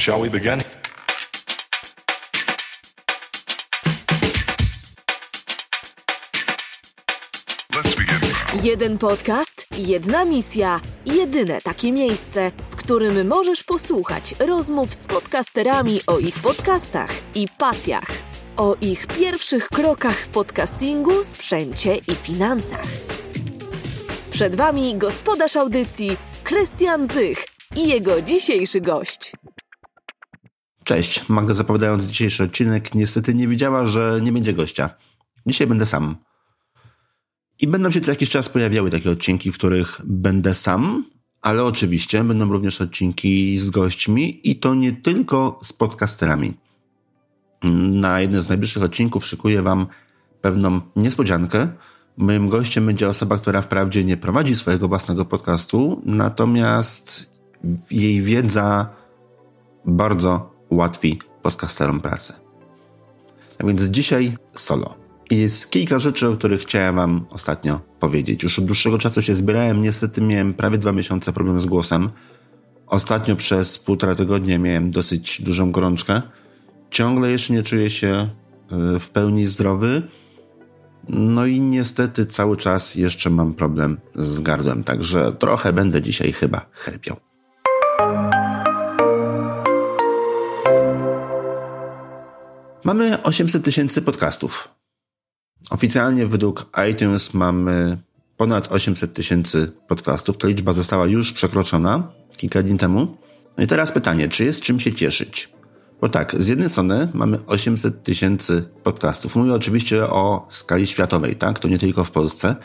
Shall we begin? Jeden podcast, jedna misja, jedyne takie miejsce, w którym możesz posłuchać rozmów z podcasterami o ich podcastach i pasjach, o ich pierwszych krokach w podcastingu, sprzęcie i finansach. Przed Wami gospodarz audycji Krystian Zych i jego dzisiejszy gość. Cześć, Magda zapowiadając dzisiejszy odcinek niestety nie wiedziała, że nie będzie gościa. Dzisiaj będę sam. I będą się co jakiś czas pojawiały takie odcinki, w których będę sam, ale oczywiście będą również odcinki z gośćmi i to nie tylko z podcasterami. Na jeden z najbliższych odcinków szykuję Wam pewną niespodziankę. Moim gościem będzie osoba, która wprawdzie nie prowadzi swojego własnego podcastu, natomiast jej wiedza bardzo ułatwi podcasterom pracę. A więc dzisiaj solo. I jest kilka rzeczy, o których chciałem Wam ostatnio powiedzieć. Już od dłuższego czasu się zbierałem, niestety miałem prawie dwa miesiące problem z głosem. Ostatnio przez półtora tygodnia miałem dosyć dużą gorączkę. Ciągle jeszcze nie czuję się y, w pełni zdrowy. No i niestety cały czas jeszcze mam problem z gardłem, także trochę będę dzisiaj chyba chrypiał. Mamy 800 tysięcy podcastów. Oficjalnie według iTunes mamy ponad 800 tysięcy podcastów. Ta liczba została już przekroczona kilka dni temu. No i teraz pytanie, czy jest czym się cieszyć? Bo tak, z jednej strony mamy 800 tysięcy podcastów. Mówię oczywiście o skali światowej, tak? To nie tylko w Polsce.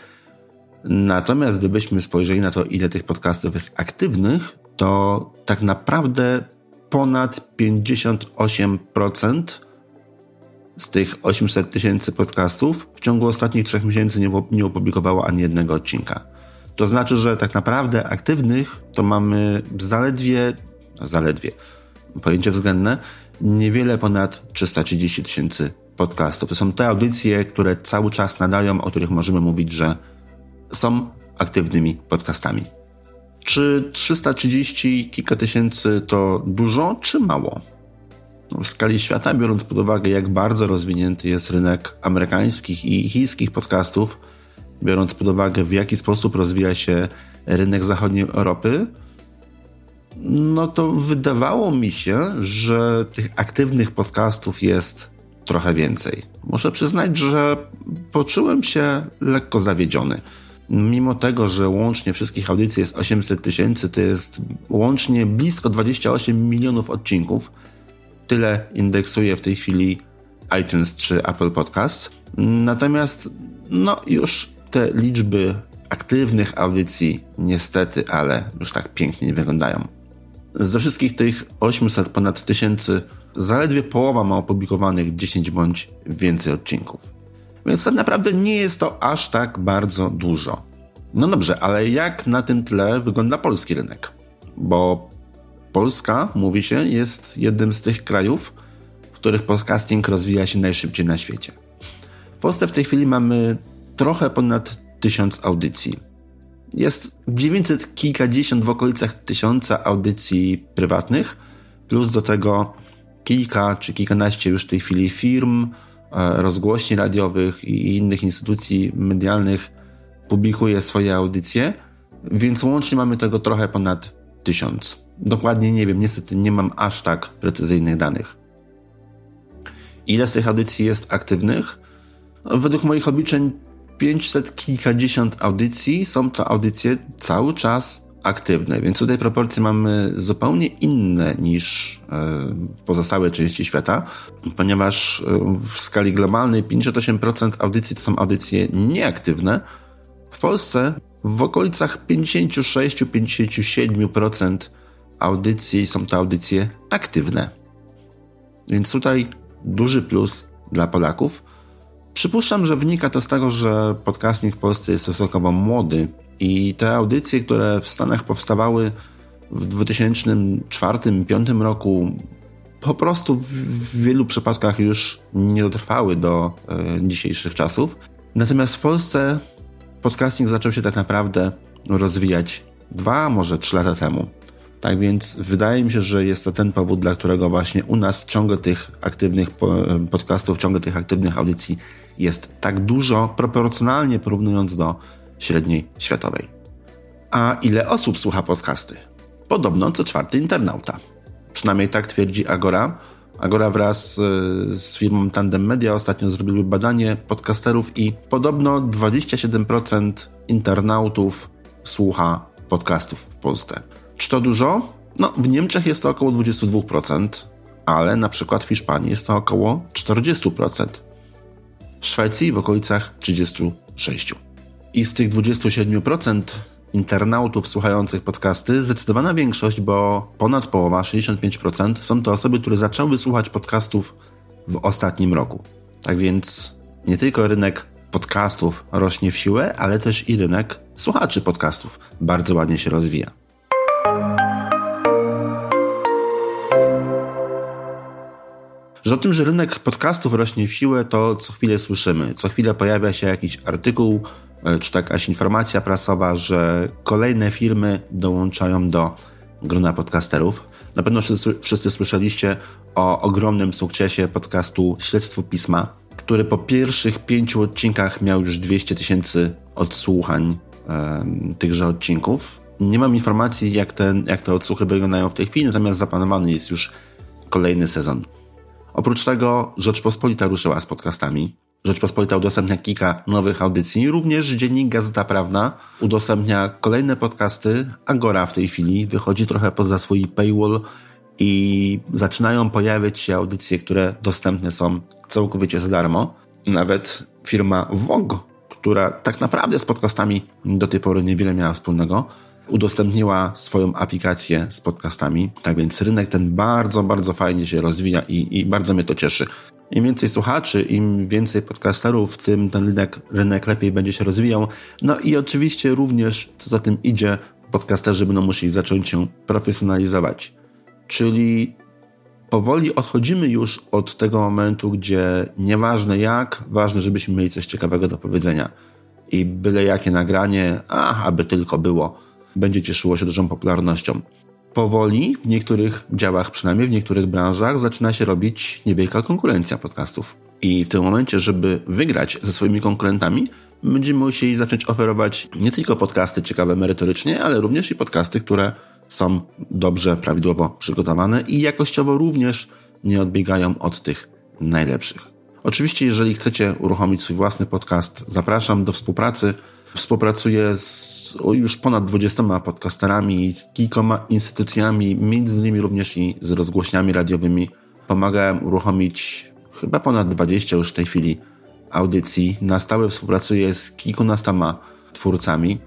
Natomiast gdybyśmy spojrzeli na to, ile tych podcastów jest aktywnych, to tak naprawdę ponad 58% z tych 800 tysięcy podcastów w ciągu ostatnich trzech miesięcy nie, nie ani jednego odcinka. To znaczy, że tak naprawdę aktywnych to mamy zaledwie, no zaledwie, pojęcie względne, niewiele ponad 330 tysięcy podcastów. To są te audycje, które cały czas nadają, o których możemy mówić, że są aktywnymi podcastami. Czy 330 kilka tysięcy to dużo, czy mało? W skali świata, biorąc pod uwagę, jak bardzo rozwinięty jest rynek amerykańskich i chińskich podcastów, biorąc pod uwagę, w jaki sposób rozwija się rynek zachodniej Europy, no to wydawało mi się, że tych aktywnych podcastów jest trochę więcej. Muszę przyznać, że poczułem się lekko zawiedziony. Mimo tego, że łącznie wszystkich audycji jest 800 tysięcy, to jest łącznie blisko 28 milionów odcinków Tyle indeksuje w tej chwili iTunes czy Apple Podcasts. Natomiast no już te liczby aktywnych audycji niestety, ale już tak pięknie nie wyglądają. Ze wszystkich tych 800 ponad tysięcy zaledwie połowa ma opublikowanych 10 bądź więcej odcinków. Więc tak naprawdę nie jest to aż tak bardzo dużo. No dobrze, ale jak na tym tle wygląda polski rynek? Bo Polska, mówi się, jest jednym z tych krajów, w których podcasting rozwija się najszybciej na świecie. W Polsce w tej chwili mamy trochę ponad tysiąc audycji. Jest 900 kilkadziesiąt w okolicach tysiąca audycji prywatnych, plus do tego kilka czy kilkanaście już w tej chwili firm, e, rozgłośni radiowych i innych instytucji medialnych publikuje swoje audycje, więc łącznie mamy tego trochę ponad tysiąc. Dokładnie nie wiem, niestety nie mam aż tak precyzyjnych danych. Ile z tych audycji jest aktywnych? Według moich obliczeń 500 kilkadziesiąt audycji są to audycje cały czas aktywne, więc tutaj proporcje mamy zupełnie inne niż e, w pozostałej części świata, ponieważ e, w skali globalnej 58% audycji to są audycje nieaktywne. W Polsce w okolicach 56-57% audycji są to audycje aktywne. Więc tutaj duży plus dla Polaków. Przypuszczam, że wynika to z tego, że podcasting w Polsce jest stosunkowo młody i te audycje, które w Stanach powstawały w 2004-2005 roku, po prostu w wielu przypadkach już nie dotrwały do e, dzisiejszych czasów. Natomiast w Polsce podcasting zaczął się tak naprawdę rozwijać dwa, może trzy lata temu. Tak więc wydaje mi się, że jest to ten powód, dla którego właśnie u nas ciągle tych aktywnych podcastów, ciągle tych aktywnych audycji jest tak dużo, proporcjonalnie porównując do średniej światowej. A ile osób słucha podcasty? Podobno co czwarty internauta. Przynajmniej tak twierdzi Agora. Agora wraz z, z firmą Tandem Media ostatnio zrobiły badanie podcasterów i podobno 27% internautów słucha podcastów w Polsce. Czy to dużo? No, w Niemczech jest to około 22%, ale na przykład w Hiszpanii jest to około 40%. W Szwecji w okolicach 36%. I z tych 27% internautów słuchających podcasty zdecydowana większość, bo ponad połowa, 65%, są to osoby, które zaczęły słuchać podcastów w ostatnim roku. Tak więc nie tylko rynek podcastów rośnie w siłę, ale też i rynek słuchaczy podcastów bardzo ładnie się rozwija. Że o tym, że rynek podcastów rośnie w siłę, to co chwilę słyszymy. Co chwilę pojawia się jakiś artykuł, e, czy jakaś informacja prasowa, że kolejne firmy dołączają do grona podcasterów. Na pewno wszyscy, wszyscy słyszeliście o ogromnym sukcesie podcastu Śledztwo Pisma, który po pierwszych pięciu odcinkach miał już 200 tysięcy odsłuchań e, tychże odcinków. Nie mam informacji, jak, ten, jak te odsłuchy wyglądają w tej chwili, natomiast zaplanowany jest już kolejny sezon. Oprócz tego Rzeczpospolita ruszyła z podcastami. Rzeczpospolita udostępnia kilka nowych audycji. Również dziennik Gazeta Prawna udostępnia kolejne podcasty. Agora w tej chwili wychodzi trochę poza swój paywall i zaczynają pojawiać się audycje, które dostępne są całkowicie za darmo. Nawet firma Vogue, która tak naprawdę z podcastami do tej pory niewiele miała wspólnego, udostępniła swoją aplikację z podcastami. Tak więc rynek ten bardzo, bardzo fajnie się rozwija i, i bardzo mnie to cieszy. Im więcej słuchaczy, im więcej podcasterów, tym ten rynek, rynek lepiej będzie się rozwijał. No i oczywiście również, co za tym idzie, podcasterzy będą musieli zacząć się profesjonalizować. Czyli powoli odchodzimy już od tego momentu, gdzie nieważne jak, ważne, żebyśmy mieli coś ciekawego do powiedzenia. I byle jakie nagranie, a aby tylko było będzie cieszyło się dużą popularnością. Powoli, w niektórych działach, przynajmniej w niektórych branżach, zaczyna się robić niewielka konkurencja podcastów. I w tym momencie, żeby wygrać ze swoimi konkurentami, będziemy musieli zacząć oferować nie tylko podcasty ciekawe merytorycznie, ale również i podcasty, które są dobrze, prawidłowo przygotowane i jakościowo również nie odbiegają od tych najlepszych. Oczywiście, jeżeli chcecie uruchomić swój własny podcast, zapraszam do współpracy. Współpracuję z już ponad 20 podcasterami, z kilkoma instytucjami, między innymi również i z rozgłośniami radiowymi. Pomagałem uruchomić chyba ponad 20 już w tej chwili audycji. Na stałe współpracuję z kilkunastoma twórcami.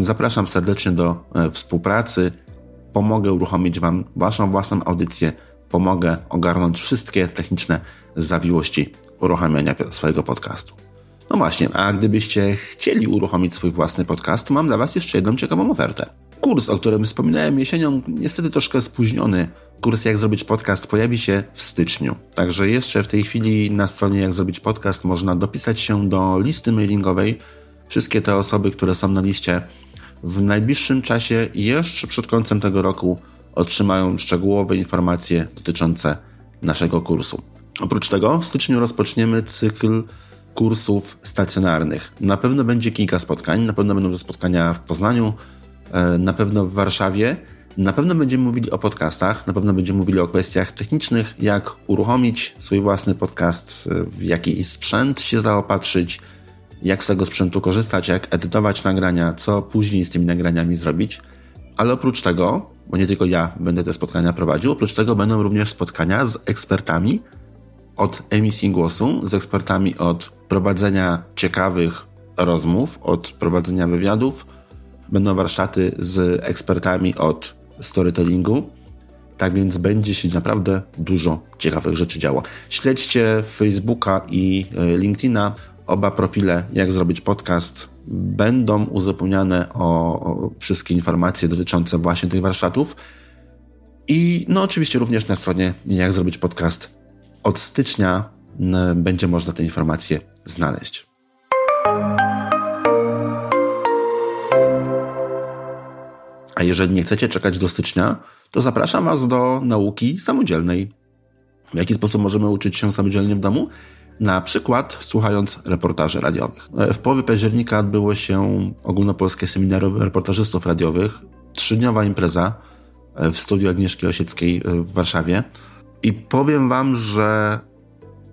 Zapraszam serdecznie do e, współpracy. Pomogę uruchomić Wam Waszą własną audycję. Pomogę ogarnąć wszystkie techniczne zawiłości uruchamiania swojego podcastu. No właśnie, a gdybyście chcieli uruchomić swój własny podcast, to mam dla Was jeszcze jedną ciekawą ofertę. Kurs, o którym wspominałem jesienią, niestety troszkę spóźniony. Kurs Jak Zrobić Podcast pojawi się w styczniu. Także jeszcze w tej chwili na stronie Jak Zrobić Podcast można dopisać się do listy mailingowej. Wszystkie te osoby, które są na liście w najbliższym czasie, jeszcze przed końcem tego roku, otrzymają szczegółowe informacje dotyczące naszego kursu. Oprócz tego w styczniu rozpoczniemy cykl kursów stacjonarnych. Na pewno będzie kilka spotkań, na pewno będą spotkania w Poznaniu, e, na pewno w Warszawie. Na pewno będziemy mówili o podcastach, na pewno będziemy mówili o kwestiach technicznych, jak uruchomić swój własny podcast, e, w jaki sprzęt się zaopatrzyć, jak z tego sprzętu korzystać, jak edytować nagrania, co później z tymi nagraniami zrobić. Ale oprócz tego, bo nie tylko ja będę te spotkania prowadził, oprócz tego będą również spotkania z ekspertami od emisji głosu, z ekspertami od prowadzenia ciekawych rozmów, od prowadzenia wywiadów. Będą warsztaty z ekspertami od storytellingu. Tak więc będzie się naprawdę dużo ciekawych rzeczy działo. Śledźcie Facebooka i e, LinkedIna. Oba profile, jak zrobić podcast, będą uzupełniane o, wszystkie informacje dotyczące właśnie tych warsztatów. I no oczywiście również na stronie jak zrobić podcast od stycznia będzie można te informacje znaleźć. A jeżeli nie chcecie czekać do stycznia, to zapraszam Was do nauki samodzielnej. W jaki sposób możemy uczyć się samodzielnie w domu? Na przykład słuchając reportaży radiowych. W połowie października odbyło się ogólnopolskie seminarium reportażystów radiowych. Trzydniowa impreza w studiu Agnieszki Osieckiej w Warszawie. I powiem Wam, że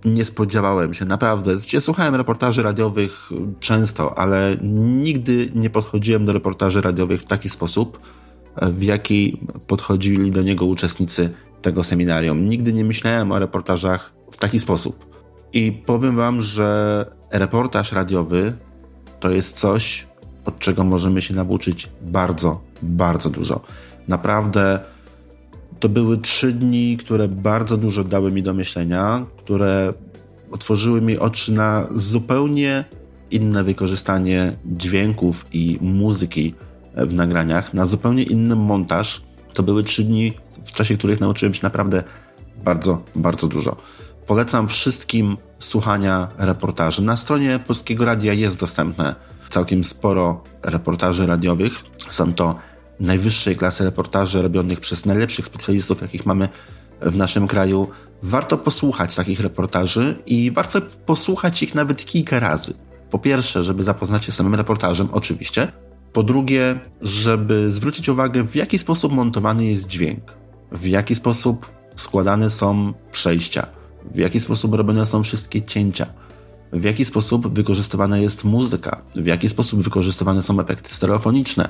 nie spodziewałem się, naprawdę. Ja słuchałem reportaży radiowych często, ale nigdy nie podchodziłem do reportaży radiowych w taki sposób, w jaki podchodzili do niego uczestnicy tego seminarium. Nigdy nie myślałem o reportażach w taki sposób. I powiem Wam, że reportaż radiowy to jest coś, od czego możemy się nauczyć bardzo, bardzo dużo. Naprawdę to były trzy dni, które bardzo dużo dały mi do myślenia, które otworzyły mi oczy na zupełnie inne wykorzystanie dźwięków i muzyki w nagraniach, na zupełnie inny montaż. To były trzy dni, w czasie których nauczyłem się naprawdę bardzo, bardzo dużo. Polecam wszystkim słuchania reportaży. Na stronie Polskiego Radia jest dostępne całkiem sporo reportaży radiowych. Są to najwyższej klasy reportaży robionych przez najlepszych specjalistów, jakich mamy w naszym kraju. Warto posłuchać takich reportaży i warto posłuchać ich nawet kilka razy. Po pierwsze, żeby zapoznać się z samym reportażem, oczywiście. Po drugie, żeby zwrócić uwagę, w jaki sposób montowany jest dźwięk, w jaki sposób składane są przejścia, w jaki sposób robione są wszystkie cięcia, w jaki sposób wykorzystywana jest muzyka, w jaki sposób wykorzystywane są efekty stereofoniczne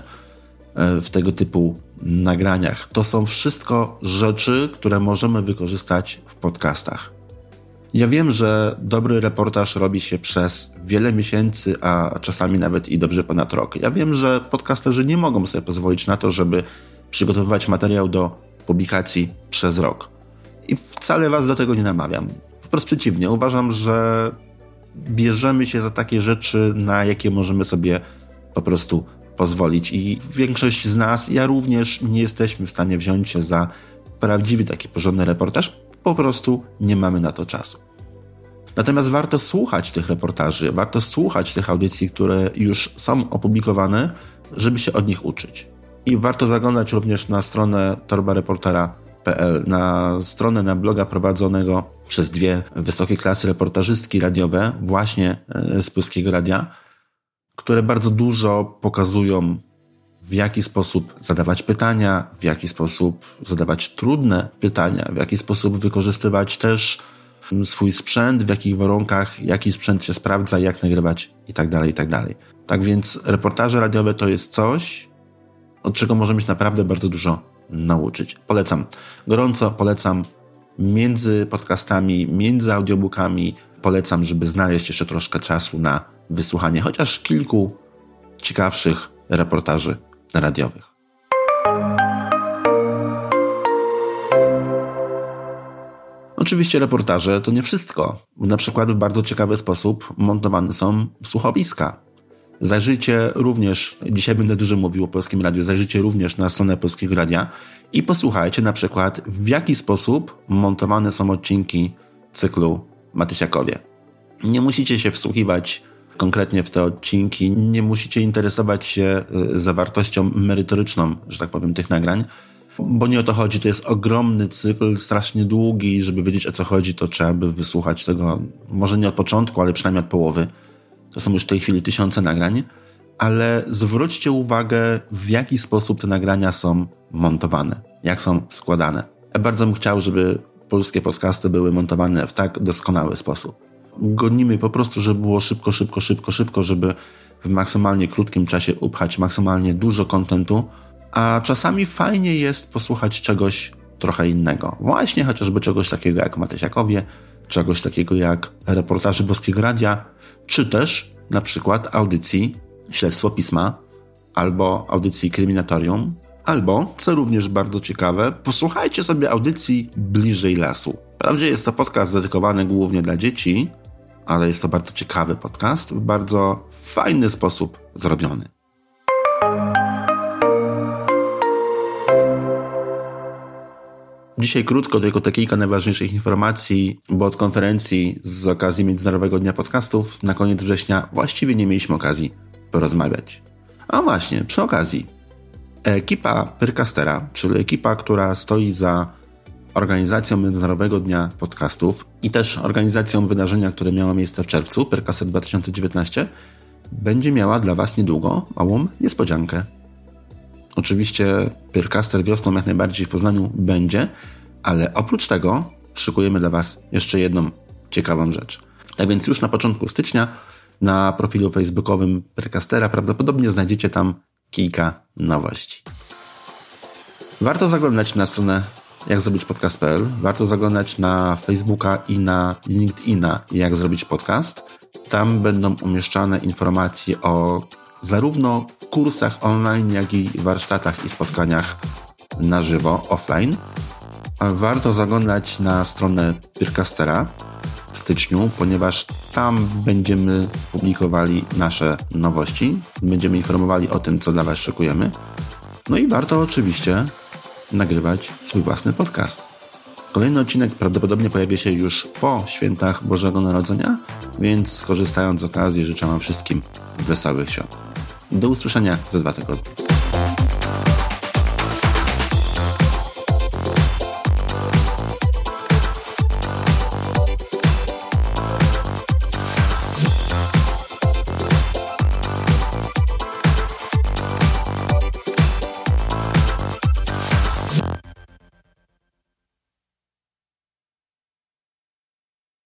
w tego typu nagraniach. To są wszystko rzeczy, które możemy wykorzystać w podcastach. Ja wiem, że dobry reportaż robi się przez wiele miesięcy, a czasami nawet i dobrze ponad rok. Ja wiem, że podcasterzy nie mogą sobie pozwolić na to, żeby przygotowywać materiał do publikacji przez rok. I wcale Was do tego nie namawiam. Wprost przeciwnie, uważam, że bierzemy się za takie rzeczy, na jakie możemy sobie po prostu pozwolić. I większość z nas, ja również, nie jesteśmy w stanie wziąć się za prawdziwy taki porządny reportaż. Po prostu nie mamy na to czasu. Natomiast warto słuchać tych reportaży, warto słuchać tych audycji, które już są opublikowane, żeby się od nich uczyć. I warto zaglądać również na stronę torbareportera.pl, na stronę na bloga prowadzonego przez dwie wysokie klasy reportażystki radiowe, właśnie e, z Polskiego Radia, które bardzo dużo pokazują, w jaki sposób zadawać pytania, w jaki sposób zadawać trudne pytania, w jaki sposób wykorzystywać też swój sprzęt, w jakich warunkach, jaki sprzęt się sprawdza, jak nagrywać i tak dalej, i tak. Tak więc reportaże radiowe to jest coś, od czego możemy się naprawdę bardzo dużo nauczyć. Polecam. Gorąco polecam między podcastami, między audiobookami. Polecam, żeby znaleźć jeszcze troszkę czasu na wysłuchanie chociaż kilku ciekawszych reportaży radiowych. Oczywiście reportaże to nie wszystko. Na przykład w bardzo ciekawy sposób montowane są słuchowiska. Zajrzyjcie również, dzisiaj będę dużo mówił o Polskim Radiu, zajrzyjcie również na stronę Polskiego Radia i posłuchajcie na przykład w jaki sposób montowane są odcinki cyklu Matysiakowie. Nie musicie się wsłuchiwać konkretnie w te odcinki, nie musicie interesować się y, zawartością merytoryczną, że tak powiem, tych nagrań, bo nie o to chodzi. To jest ogromny cykl, strasznie długi. Żeby wiedzieć o co chodzi, to trzeba by wysłuchać tego, może nie od początku, ale przynajmniej od połowy. To są już w tej chwili tysiące nagrań. Ale zwróćcie uwagę, w jaki sposób te nagrania są montowane, jak są składane. Ja bardzo bym chciał, żeby polskie podcasty były montowane w tak doskonały sposób. Gonimy po prostu, żeby było szybko, szybko, szybko, szybko, żeby w maksymalnie krótkim czasie upchać maksymalnie dużo kontentu, a czasami fajnie jest posłuchać czegoś trochę innego. Właśnie chociażby czegoś takiego jak Matysiakowie, czegoś takiego jak reportaży Boskiego Radia, czy też na przykład audycji Śledztwo Pisma, albo audycji Kryminatorium, albo, co również bardzo ciekawe, posłuchajcie sobie audycji Bliżej Lasu. Wprawdzie jest to podcast dedykowany głównie dla dzieci, ale jest to bardzo ciekawy podcast, w bardzo fajny sposób zrobiony. Dzisiaj krótko, tylko te kilka najważniejszych informacji, bo od konferencji z okazji Międzynarodowego Dnia Podcastów na koniec września właściwie nie mieliśmy okazji porozmawiać. A właśnie, przy okazji. Ekipa Pyrcastera, czyli ekipa, która stoi za organizacją Międzynarodowego Dnia Podcastów i też organizacją wydarzenia, które miało miejsce w czerwcu, Pyrcaster 2019, będzie miała dla Was niedługo małą niespodziankę. Oczywiście Pyrcaster wiosną jak najbardziej w Poznaniu będzie, ale oprócz tego szykujemy dla Was jeszcze jedną ciekawą rzecz. Tak więc już na początku stycznia na profilu facebookowym Pyrcastera prawdopodobnie znajdziecie tam kilka nowości. Warto zaglądać na stronę jak zrobić podcast.pl. Warto zaglądać na Facebooka i na LinkedIna jak zrobić podcast. Tam będą umieszczane informacje o zarówno kursach online, jak i warsztatach i spotkaniach na żywo, offline. Warto zaglądać na stronę Pyrcastera w styczniu, ponieważ tam będziemy publikowali nasze nowości, będziemy informowali o tym, co dla Was szykujemy. No i warto oczywiście nagrywać swój własny podcast. Kolejny odcinek prawdopodobnie pojawi się już po świętach Bożego Narodzenia, więc skorzystając z okazji życzę Wam wszystkim wesołych świąt. Do usłyszenia za dwa tygodnie.